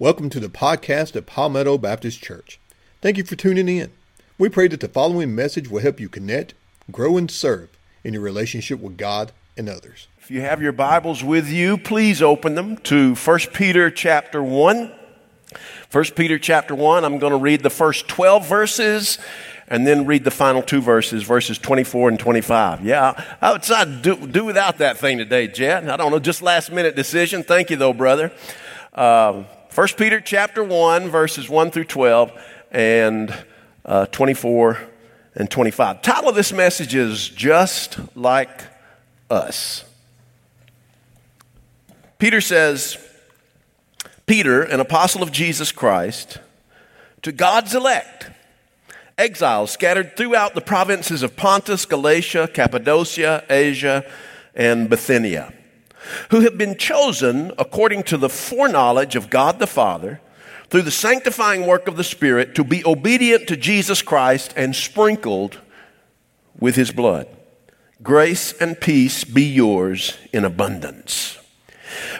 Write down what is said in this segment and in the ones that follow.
Welcome to the podcast of Palmetto Baptist Church. Thank you for tuning in. We pray that the following message will help you connect, grow, and serve in your relationship with God and others. If you have your Bibles with you, please open them to 1 Peter chapter 1. 1 Peter chapter 1, I'm going to read the first 12 verses and then read the final two verses, verses 24 and 25. Yeah, I would say do, do without that thing today, Jet. I don't know, just last minute decision. Thank you, though, brother. Um, 1 Peter chapter 1, verses 1 through 12, and uh, 24 and 25. The title of this message is Just Like Us. Peter says, Peter, an apostle of Jesus Christ, to God's elect exiles scattered throughout the provinces of Pontus, Galatia, Cappadocia, Asia, and Bithynia, who have been chosen according to the foreknowledge of God the Father through the sanctifying work of the Spirit to be obedient to Jesus Christ and sprinkled with his blood. Grace and peace be yours in abundance.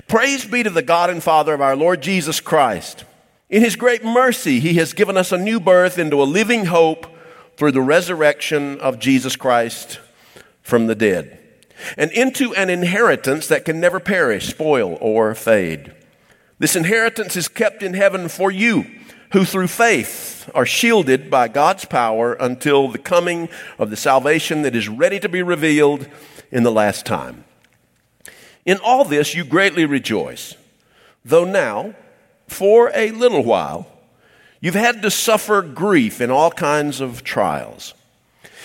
Praise be to the God and Father of our Lord Jesus Christ in His great mercy, He has given us a new birth into a living hope through the resurrection of Jesus Christ from the dead, and into an inheritance that can never perish, spoil, or fade. This inheritance is kept in heaven for you, who through faith are shielded by God's power until the coming of the salvation that is ready to be revealed in the last time. In all this you greatly rejoice, though now, for a little while, you've had to suffer grief in all kinds of trials.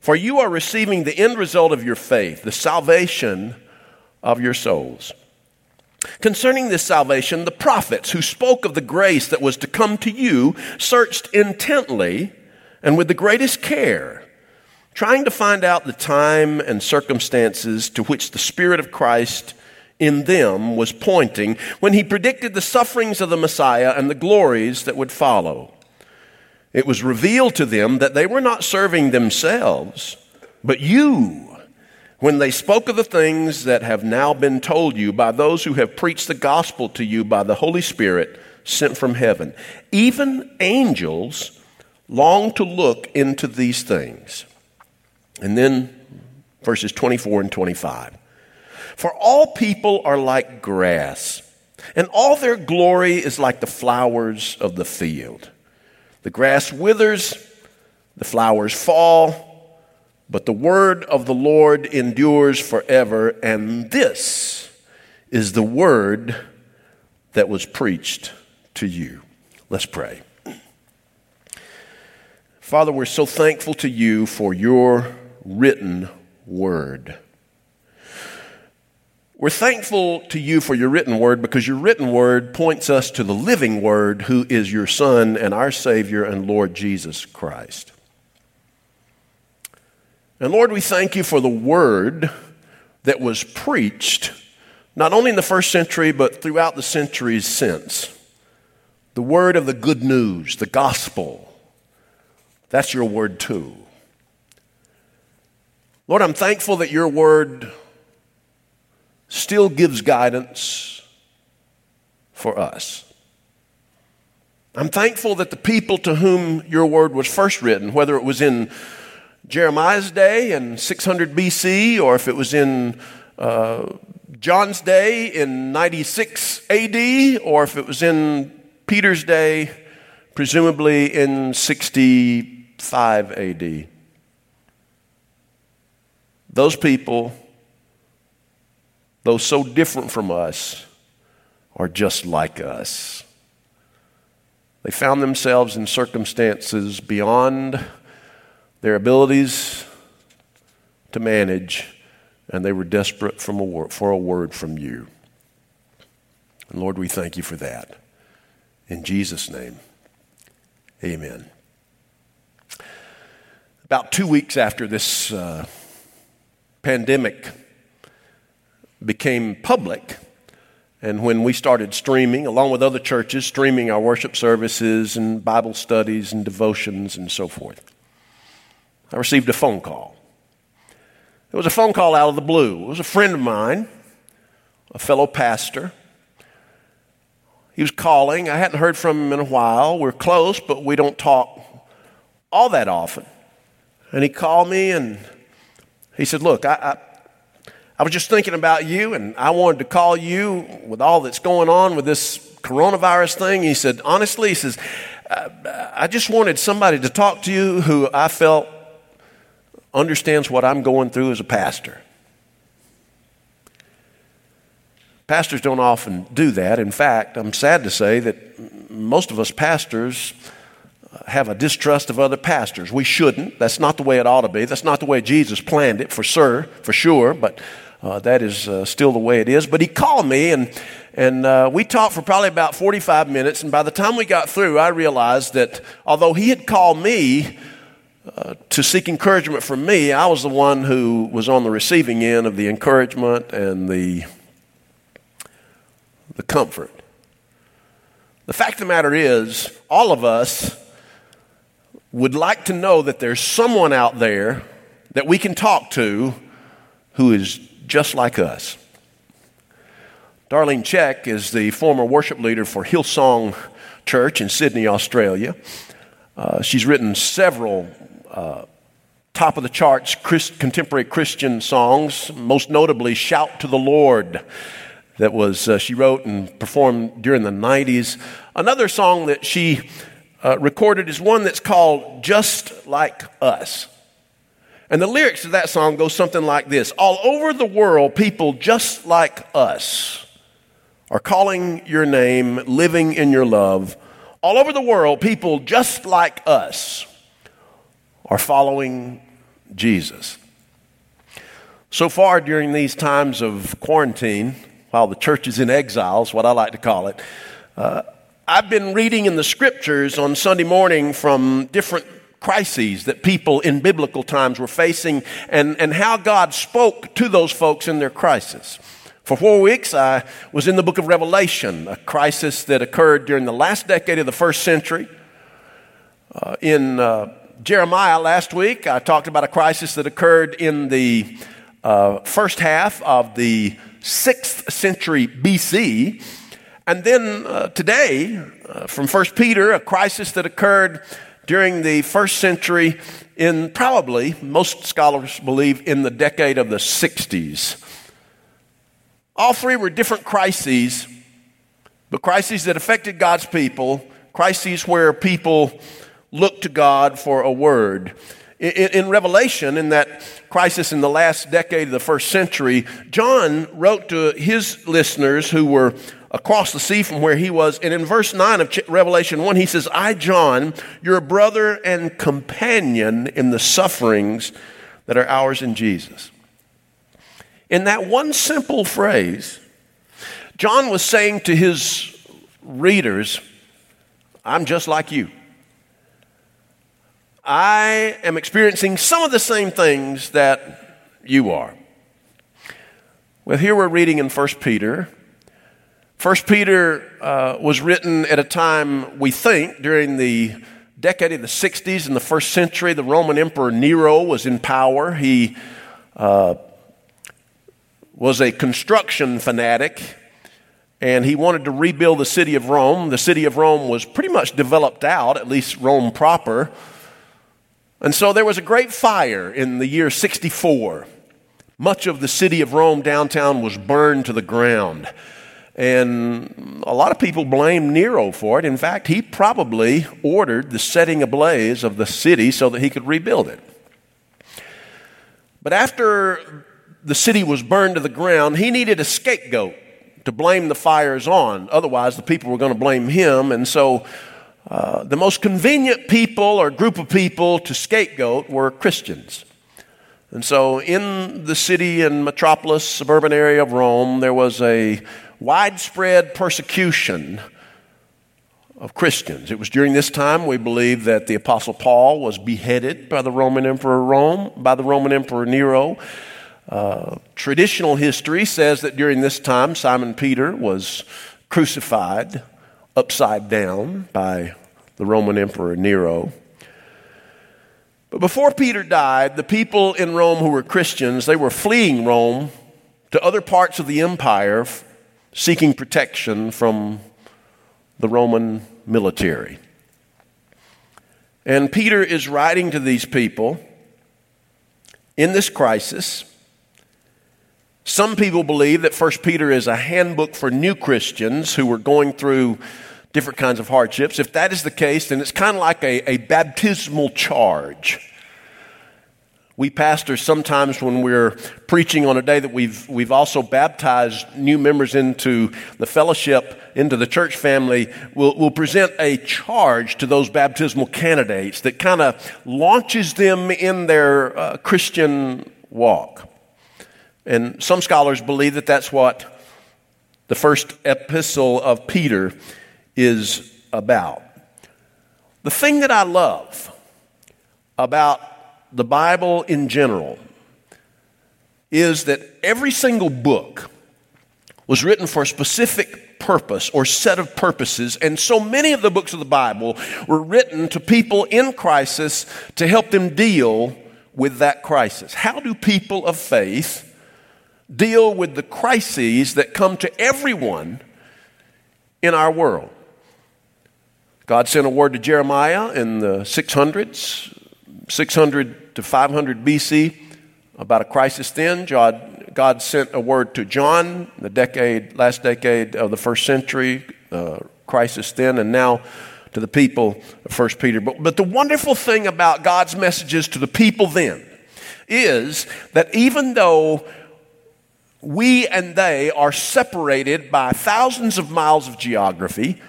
For you are receiving the end result of your faith, the salvation of your souls. Concerning this salvation, the prophets who spoke of the grace that was to come to you searched intently and with the greatest care, trying to find out the time and circumstances to which the Spirit of Christ in them was pointing when he predicted the sufferings of the Messiah and the glories that would follow. It was revealed to them that they were not serving themselves, but you, when they spoke of the things that have now been told you by those who have preached the gospel to you by the Holy Spirit sent from heaven. Even angels long to look into these things. And then verses 24 and 25. For all people are like grass, and all their glory is like the flowers of the field. The grass withers, the flowers fall, but the word of the Lord endures forever. And this is the word that was preached to you. Let's pray. Father, we're so thankful to you for your written word. We're thankful to you for your written word because your written word points us to the living word who is your Son and our Savior and Lord Jesus Christ. And Lord, we thank you for the word that was preached not only in the first century but throughout the centuries since. The word of the good news, the gospel. That's your word too. Lord, I'm thankful that your word still gives guidance for us. I'm thankful that the people to whom your word was first written, whether it was in Jeremiah's day in 600 BC or if it was in uh, John's day in 96 AD or if it was in Peter's day, presumably in 65 AD. Those people though so different from us, are just like us. They found themselves in circumstances beyond their abilities to manage, and they were desperate a for a word from you. And Lord, we thank you for that. In Jesus' name, Amen. About two weeks after this uh, pandemic became public, and when we started streaming, along with other churches, streaming our worship services and Bible studies and devotions and so forth, I received a phone call. It was a phone call out of the blue. It was a friend of mine, a fellow pastor. He was calling. I hadn't heard from him in a while. We're close, but we don't talk all that often. And he called me and he said, Look, I, I I was just thinking about you, and I wanted to call you with all that's going on with this coronavirus thing. He said, honestly, he says, uh, I just wanted somebody to talk to you who I felt understands what I'm going through as a pastor. Pastors don't often do that. In fact, I'm sad to say that most of us pastors have a distrust of other pastors. We shouldn't. That's not the way it ought to be. That's not the way Jesus planned it, for sure, for sure. But uh, that is uh, still the way it is. But he called me, and, and uh, we talked for probably about 45 minutes. And by the time we got through, I realized that although he had called me uh, to seek encouragement from me, I was the one who was on the receiving end of the encouragement and the, the comfort. The fact of the matter is, all of us would like to know that there's someone out there that we can talk to who is just like us. Darlene Zschech is the former worship leader for Hillsong Church in Sydney, Australia. Uh, she's written several uh, top of the charts Christ, contemporary Christian songs, most notably Shout to the Lord, that was uh, she wrote and performed during the 90s. Another song that she uh, recorded is one that's called Just Like Us. And the lyrics of that song go something like this All over the world, people just like us are calling your name, living in your love. All over the world, people just like us are following Jesus. So far, during these times of quarantine, while the church is in exile, is what I like to call it, uh, I've been reading in the scriptures on Sunday morning from different crises that people in biblical times were facing and, and how God spoke to those folks in their crisis. For four weeks, I was in the book of Revelation, a crisis that occurred during the last decade of the first century. Uh, in uh, Jeremiah last week, I talked about a crisis that occurred in the uh, first half of the sixth century BC. And then uh, today, uh, from 1 Peter, a crisis that occurred during the first century, in probably, most scholars believe, in the decade of the 60s. All three were different crises, but crises that affected God's people, crises where people looked to God for a word. In, in, Revelation, in that crisis in the last decade of the first century, John wrote to his listeners who were across the sea from where he was. And in verse 9 of Revelation 1, he says, I, John, your brother and companion in the sufferings that are ours in Jesus. In that one simple phrase, John was saying to his readers, I'm just like you. I am experiencing some of the same things that you are. Well, here we're reading in 1 Peter First Peter uh, was written at a time, we think, during the decade of the 60s in the first century. The Roman Emperor Nero was in power. He uh, was a construction fanatic and he wanted to rebuild the city of Rome. The city of Rome was pretty much developed out, at least Rome proper. And so there was a great fire in the year 64. Much of the city of Rome downtown was burned to the ground. And a lot of people blame Nero for it. In fact, he probably ordered the setting ablaze of the city so that he could rebuild it. But after the city was burned to the ground, he needed a scapegoat to blame the fires on. Otherwise, the people were going to blame him. And so, uh, the most convenient people or group of people to scapegoat were Christians. And so, in the city and metropolis, suburban area of Rome, there was a widespread persecution of Christians. It was during this time we believe that the Apostle Paul was beheaded by the Roman Emperor Rome, by the Roman Emperor Nero. Uh, traditional history says that during this time Simon Peter was crucified upside down by the Roman Emperor Nero. But before Peter died, the people in Rome who were Christians, they were fleeing Rome to other parts of the empire seeking protection from the Roman military. And Peter is writing to these people in this crisis. Some people believe that 1 Peter is a handbook for new Christians who were going through different kinds of hardships. If that is the case, then it's kind of like a, a baptismal charge. We pastors sometimes, when we're preaching on a day that we've, we've also baptized new members into the fellowship, into the church family, we'll, we'll present a charge to those baptismal candidates that kind of launches them in their uh, Christian walk. And some scholars believe that that's what the first epistle of Peter is about. The thing that I love about the Bible in general is that every single book was written for a specific purpose or set of purposes, and so many of the books of the Bible were written to people in crisis to help them deal with that crisis. How do people of faith deal with the crises that come to everyone in our world? God sent a word to Jeremiah in the 600s, 600 to 500 BC about a crisis then. God, God sent a word to John, the decade, last decade of the first century, uh, crisis then, and now to the people of First Peter. But, but the wonderful thing about God's messages to the people then is that even though we and they are separated by thousands of miles of geography,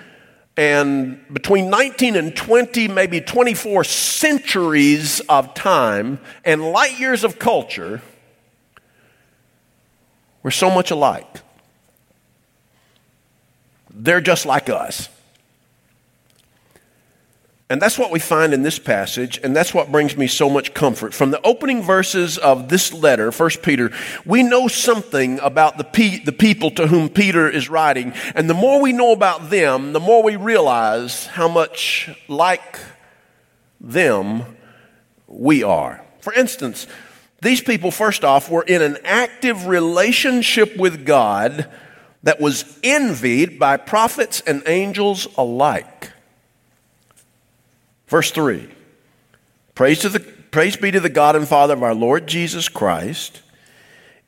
and between 19 and 20, maybe 24 centuries of time and light years of culture, we're so much alike. They're just like us. And that's what we find in this passage, and that's what brings me so much comfort. From the opening verses of this letter, 1 Peter, we know something about the, pe- the people to whom Peter is writing. And the more we know about them, the more we realize how much like them we are. For instance, these people, first off, were in an active relationship with God that was envied by prophets and angels alike. Verse 3 Praise, to the, praise be to the God and Father of our Lord Jesus Christ.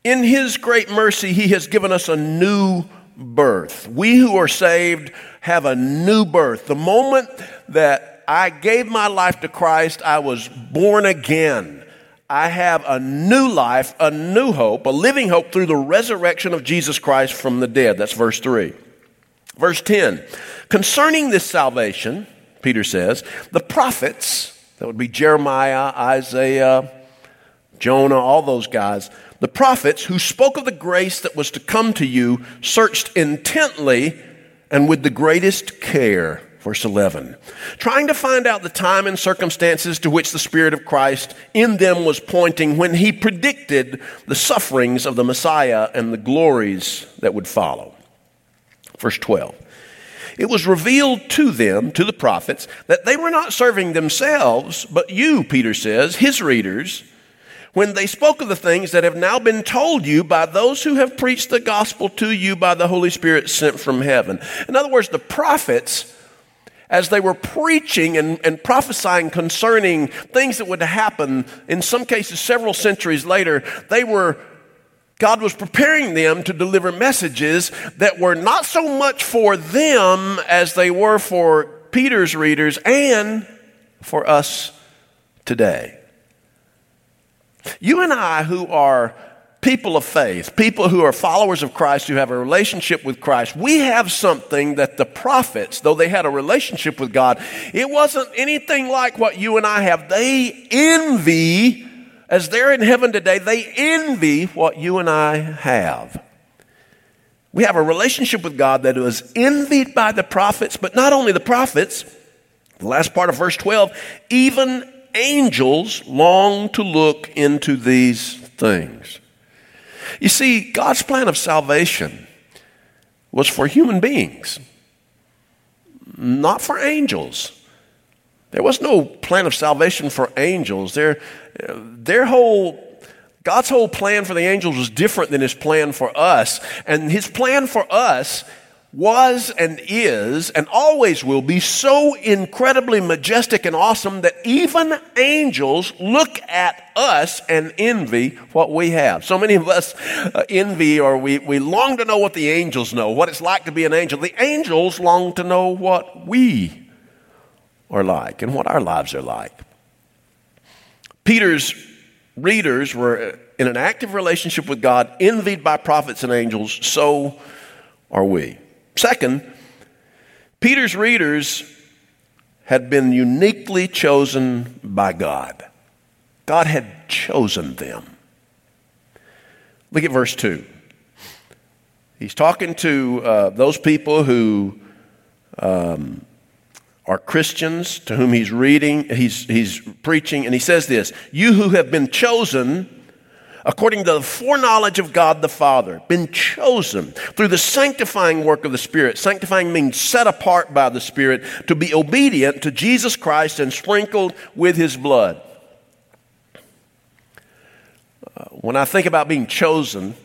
In his great mercy, he has given us a new birth. We who are saved have a new birth. The moment that I gave my life to Christ, I was born again. I have a new life, a new hope, a living hope through the resurrection of Jesus Christ from the dead. That's verse 3. Verse 10 Concerning this salvation, Peter says, the prophets, that would be Jeremiah, Isaiah, Jonah, all those guys, the prophets who spoke of the grace that was to come to you searched intently and with the greatest care. Verse 11. Trying to find out the time and circumstances to which the Spirit of Christ in them was pointing when he predicted the sufferings of the Messiah and the glories that would follow. Verse 12. It was revealed to them, to the prophets, that they were not serving themselves, but you, Peter says, his readers, when they spoke of the things that have now been told you by those who have preached the gospel to you by the Holy Spirit sent from heaven. In other words, the prophets, as they were preaching and, and prophesying concerning things that would happen, in some cases several centuries later, they were God was preparing them to deliver messages that were not so much for them as they were for Peter's readers and for us today. You and I, who are people of faith, people who are followers of Christ, who have a relationship with Christ, we have something that the prophets, though they had a relationship with God, it wasn't anything like what you and I have. They envy as they're in heaven today, they envy what you and I have. We have a relationship with God that was envied by the prophets, but not only the prophets, the last part of verse 12, even angels long to look into these things. You see, God's plan of salvation was for human beings, not for angels. There was no plan of salvation for angels. Their, their whole God's whole plan for the angels was different than his plan for us. And his plan for us was and is and always will be so incredibly majestic and awesome that even angels look at us and envy what we have. So many of us uh, envy or we, we long to know what the angels know, what it's like to be an angel. The angels long to know what we are like and what our lives are like. Peter's readers were in an active relationship with God, envied by prophets and angels, so are we. Second, Peter's readers had been uniquely chosen by God. God had chosen them. Look at verse 2. He's talking to uh, those people who um, are Christians to whom he's reading, he's, he's preaching, and he says this You who have been chosen according to the foreknowledge of God the Father, been chosen through the sanctifying work of the Spirit. Sanctifying means set apart by the Spirit to be obedient to Jesus Christ and sprinkled with his blood. Uh, when I think about being chosen,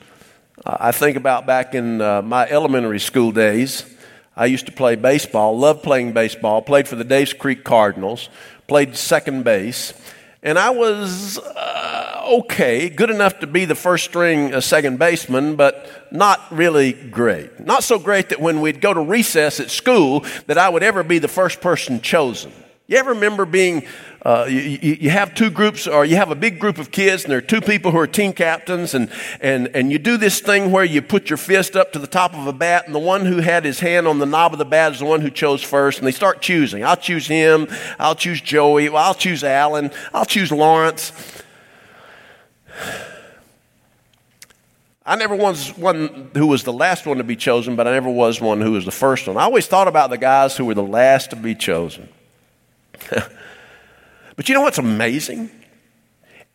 uh, I think about back in uh, my elementary school days. I used to play baseball, loved playing baseball, played for the Daves Creek Cardinals, played second base, and I was uh, okay, good enough to be the first string uh, second baseman, but not really great. Not so great that when we'd go to recess at school that I would ever be the first person chosen. You ever remember being, uh, you, you, have two groups, or you have a big group of kids, and there are two people who are team captains, and, and, and you do this thing where you put your fist up to the top of a bat, and the one who had his hand on the knob of the bat is the one who chose first, and they start choosing. I'll choose him, I'll choose Joey, I'll choose Alan, I'll choose Lawrence. I never was one who was the last one to be chosen, but I never was one who was the first one. I always thought about the guys who were the last to be chosen. but you know what's amazing?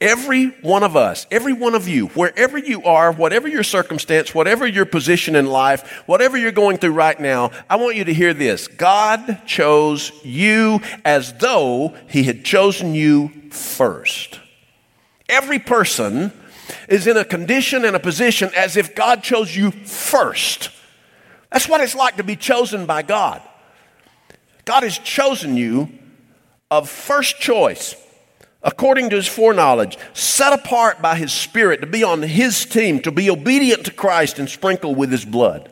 Every one of us, every one of you, wherever you are, whatever your circumstance, whatever your position in life, whatever you're going through right now, I want you to hear this. God chose you as though He had chosen you first. Every person is in a condition and a position as if God chose you first. That's what it's like to be chosen by God. God has chosen you of first choice, according to his foreknowledge, set apart by his Spirit to be on his team, to be obedient to Christ and sprinkled with his blood.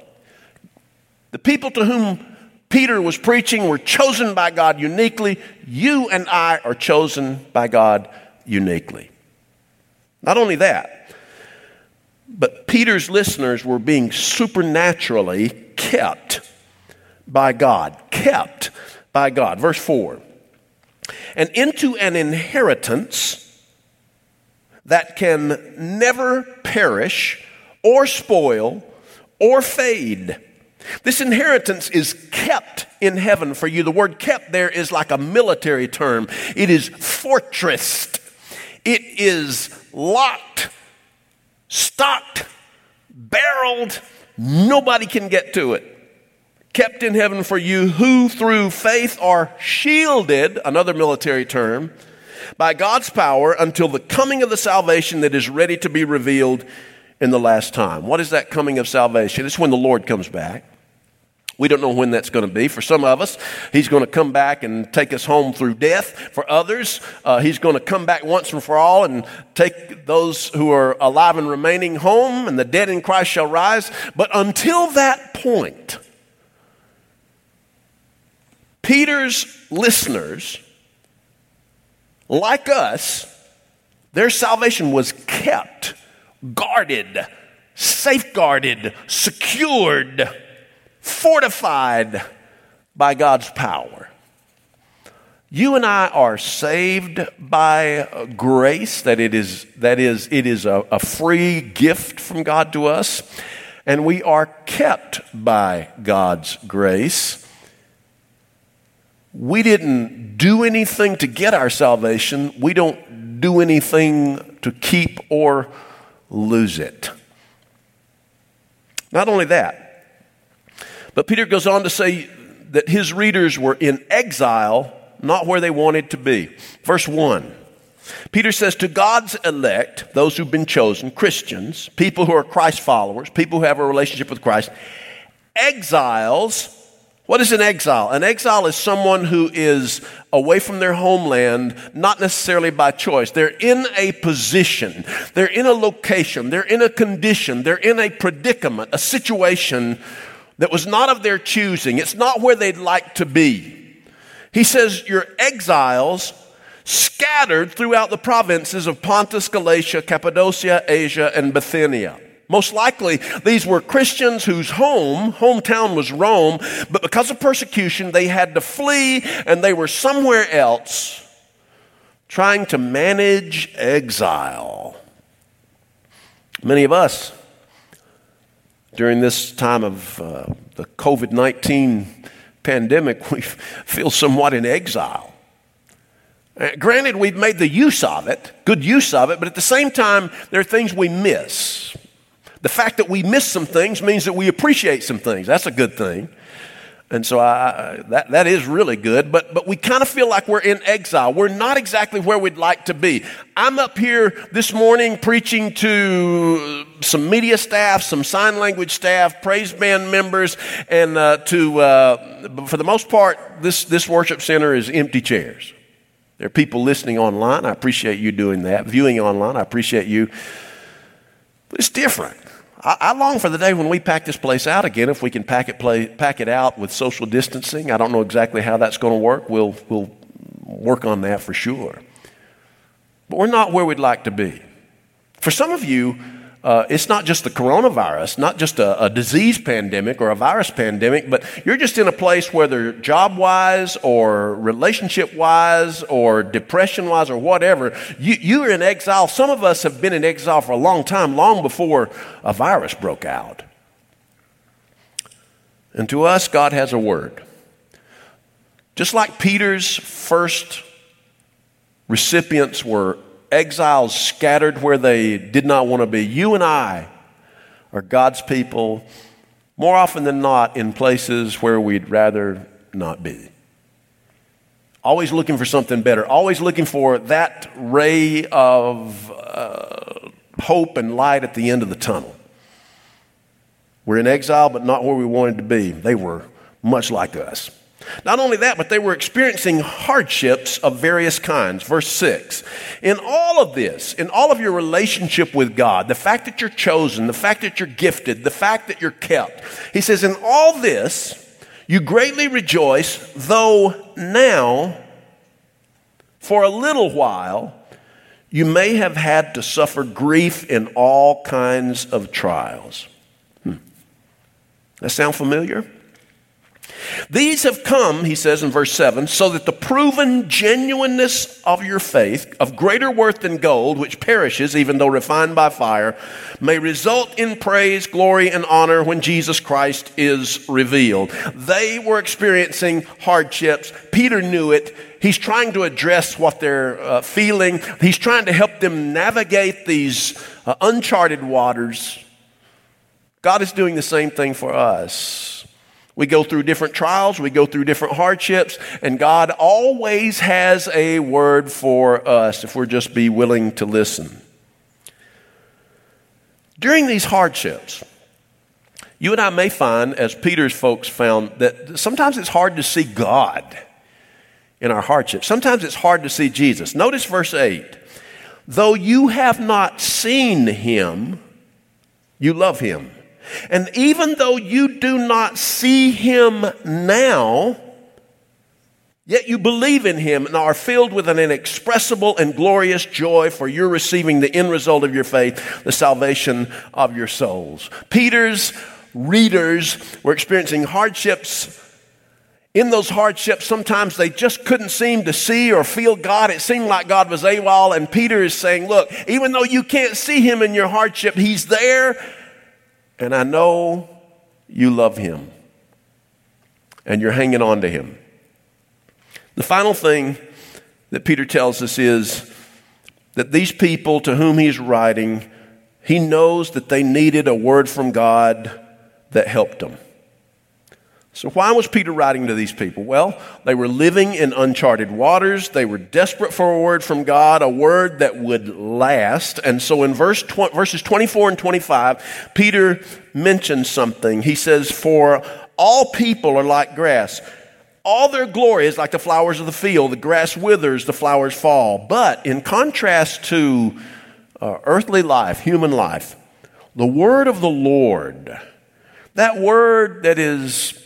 The people to whom Peter was preaching were chosen by God uniquely. You and I are chosen by God uniquely. Not only that, but Peter's listeners were being supernaturally kept by God. Kept by God. Verse 4 and into an inheritance that can never perish or spoil or fade. This inheritance is kept in heaven for you. The word kept there is like a military term. It is fortressed. It is locked, stocked, barreled. Nobody can get to it kept in heaven for you who through faith are shielded, another military term, by God's power until the coming of the salvation that is ready to be revealed in the last time. What is that coming of salvation? It's when the Lord comes back. We don't know when that's going to be. For some of us, He's going to come back and take us home through death. For others, uh, He's going to come back once and for all and take those who are alive and remaining home, and the dead in Christ shall rise. But until that point, Peter's listeners, like us, their salvation was kept, guarded, safeguarded, secured, fortified by God's power. You and I are saved by grace, that it is, that is, it is a, a free gift from God to us. and we are kept by God's grace. We didn't do anything to get our salvation. We don't do anything to keep or lose it. Not only that, but Peter goes on to say that his readers were in exile, not where they wanted to be. Verse 1. Peter says, To God's elect, those who've been chosen, Christians, people who are Christ followers, people who have a relationship with Christ, exiles, what is an exile? An exile is someone who is away from their homeland, not necessarily by choice. They're in a position, they're in a location, they're in a condition, they're in a predicament, a situation that was not of their choosing. It's not where they'd like to be. He says, You're exiles scattered throughout the provinces of Pontus, Galatia, Cappadocia, Asia, and Bithynia. Most likely, these were Christians whose home, hometown was Rome, but because of persecution, they had to flee and they were somewhere else trying to manage exile. Many of us, during this time of uh, the COVID 19 pandemic, we feel somewhat in exile. Uh, granted, we've made the use of it, good use of it, but at the same time, there are things we miss. The fact that we miss some things means that we appreciate some things. That's a good thing. And so I, that, that is really good, but, but we kind of feel like we're in exile. We're not exactly where we'd like to be. I'm up here this morning preaching to some media staff, some sign language staff, praise band members, and uh, to, uh, for the most part, this, this worship center is empty chairs. There are people listening online. I appreciate you doing that. Viewing online, I appreciate you. But it's different. I, I, long for the day when we pack this place out again, if we can pack it, play, pack it out with social distancing. I don't know exactly how that's going to work. We'll, we'll work on that for sure. But we're not where we'd like to be. For some of you, uh, it's not just the coronavirus, not just a, a, disease pandemic or a virus pandemic, but you're just in a place whether job wise or relationship wise or depression wise or whatever, you, you are in exile. Some of us have been in exile for a long time, long before a virus broke out. And to us, God has a word. Just like Peter's first recipients were exiles scattered where they did not want to be. You and I are God's people more often than not in places where we'd rather not be. Always looking for something better, always looking for that ray of uh, hope and light at the end of the tunnel. We're in exile, but not where we wanted to be. They were much like us. Not only that, but they were experiencing hardships of various kinds. Verse 6. In all of this, in all of your relationship with God, the fact that you're chosen, the fact that you're gifted, the fact that you're kept, he says, in all this, you greatly rejoice, though now, for a little while, you may have had to suffer grief in all kinds of trials. Hmm. That sound familiar? These have come, he says in verse 7, so that the proven genuineness of your faith, of greater worth than gold, which perishes even though refined by fire, may result in praise, glory, and honor when Jesus Christ is revealed. They were experiencing hardships. Peter knew it. He's trying to address what they're uh, feeling, he's trying to help them navigate these uh, uncharted waters. God is doing the same thing for us. We go through different trials, we go through different hardships, and God always has a word for us if we're just be willing to listen. During these hardships, you and I may find, as Peter's folks found, that sometimes it's hard to see God in our hardships. Sometimes it's hard to see Jesus. Notice verse 8. Though you have not seen him, you love him. And even though you do not see him now, Yet you believe in him and are filled with an inexpressible and glorious joy, for you're receiving the end result of your faith, the salvation of your souls. Peter's readers were experiencing hardships. In those hardships, sometimes they just couldn't seem to see or feel God. It seemed like God was AWOL. And Peter is saying, Look, even though you can't see him in your hardship, he's there And I know you love him and you're hanging on to him. The final thing that Peter tells us is that these people to whom he's writing, he knows that they needed a word from God that helped them. So, why was Peter writing to these people? Well, they were living in uncharted waters. They were desperate for a word from God, a word that would last. And so, in verse tw- verses 24 and 25, Peter mentions something. He says, For all people are like grass. All their glory is like the flowers of the field. The grass withers, the flowers fall. But in contrast to uh, earthly life, human life, the word of the Lord, that word that is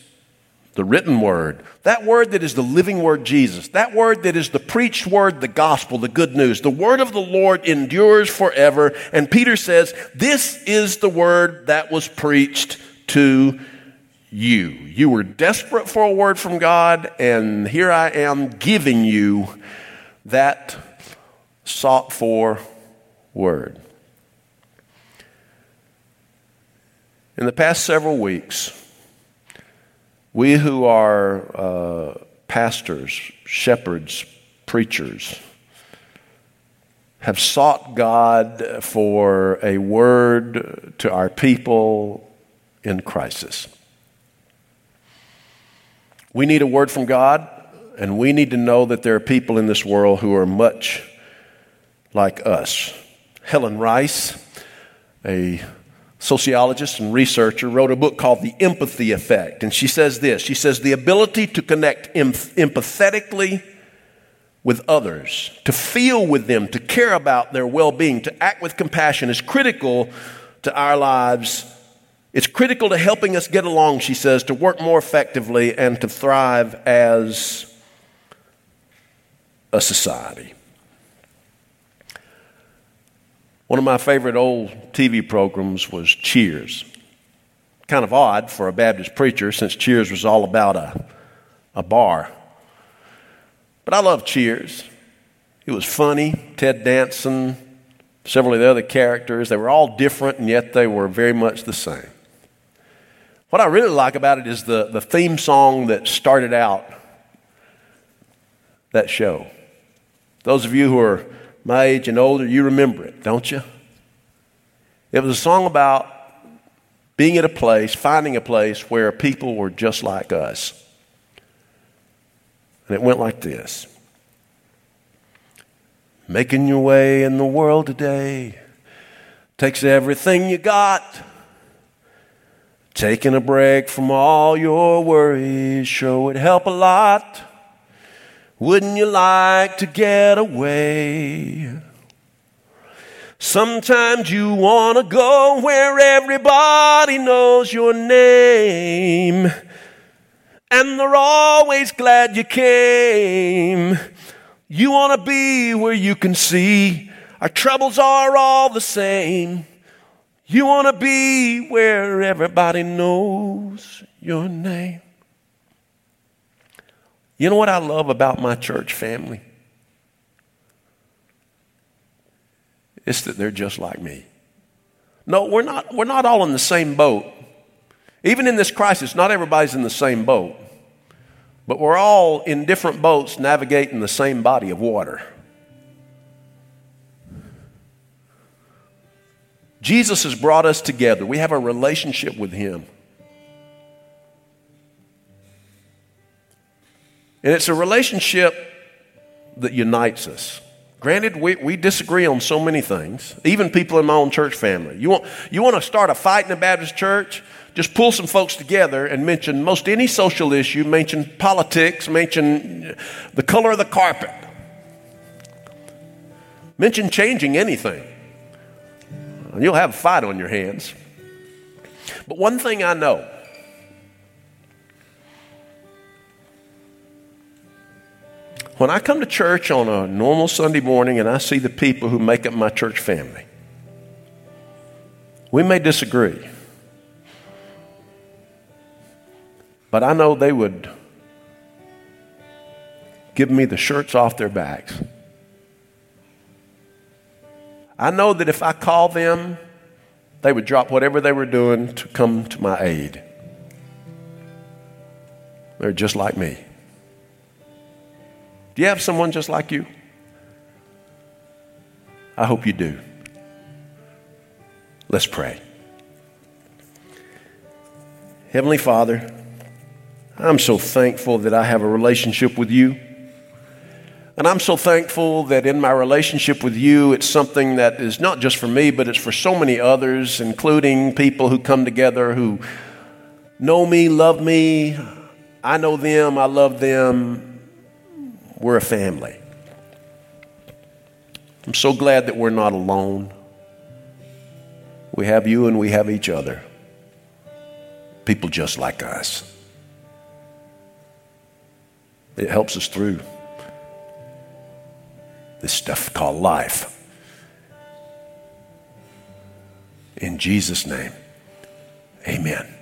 the written word, that word that is the living word Jesus, that word that is the preached word, the gospel, the good news, the word of the Lord endures forever. And Peter says, This is the word that was preached to you. You were desperate for a word from God, and here I am giving you that sought for word. In the past several weeks, we who are uh, pastors, shepherds, preachers, have sought God for a word to our people in crisis. We need a word from God, and we need to know that there are people in this world who are much like us. Helen Rice, a sociologist and researcher, wrote a book called The Empathy Effect. And she says this She says, the ability to connect empathetically with others, to feel with them, to care about their well being, to act with compassion is critical to our lives it's critical to helping us get along, she says, to work more effectively and to thrive as a society. One of my favorite old TV programs was Cheers. Kind of odd for a Baptist preacher since Cheers was all about a, a bar. But I love Cheers. It was funny, Ted Danson, several of the other characters. They were all different, and yet they were very much the same. What I really like about it is the, the theme song that started out that show. Those of you who are my age and older, you remember it, don't you? It was a song about being at a place, finding a place where people were just like us. And it went like this Making your way in the world today takes everything you got. Taking a break from all your worries sure would help a lot. Wouldn't you like to get away? Sometimes you want to go where everybody knows your name. And they're always glad you came. You want to be where you can see our troubles are all the same. You want to be where everybody knows your name. You know what I love about my church family? It's that they're just like me. No, we're not, we're not all in the same boat. Even in this crisis, not everybody's in the same boat. But we're all in different boats navigating the same body of water. Jesus has brought us together. We have a relationship with Him. And it's a relationship that unites us. Granted, we, we disagree on so many things, even people in my own church family. You want, you want to start a fight in a Baptist church? Just pull some folks together and mention most any social issue, mention politics, mention the color of the carpet, mention changing anything and you'll have a fight on your hands. But one thing I know when I come to church on a normal Sunday morning and I see the people who make up my church family, we may disagree. But I know they would give me the shirts off their backs I know that if I call them they would drop whatever they were doing to come to my aid. They're just like me. Do you have someone just like you? I hope you do. Let's pray. Heavenly Father, I'm so thankful that I have a relationship with you. And I'm so thankful that in my relationship with you, it's something that is not just for me, but it's for so many others, including people who come together who know me, love me. I know them, I love them. We're a family. I'm so glad that we're not alone. We have you and we have each other. People just like us. It helps us through this stuff called life. In Jesus' name, amen.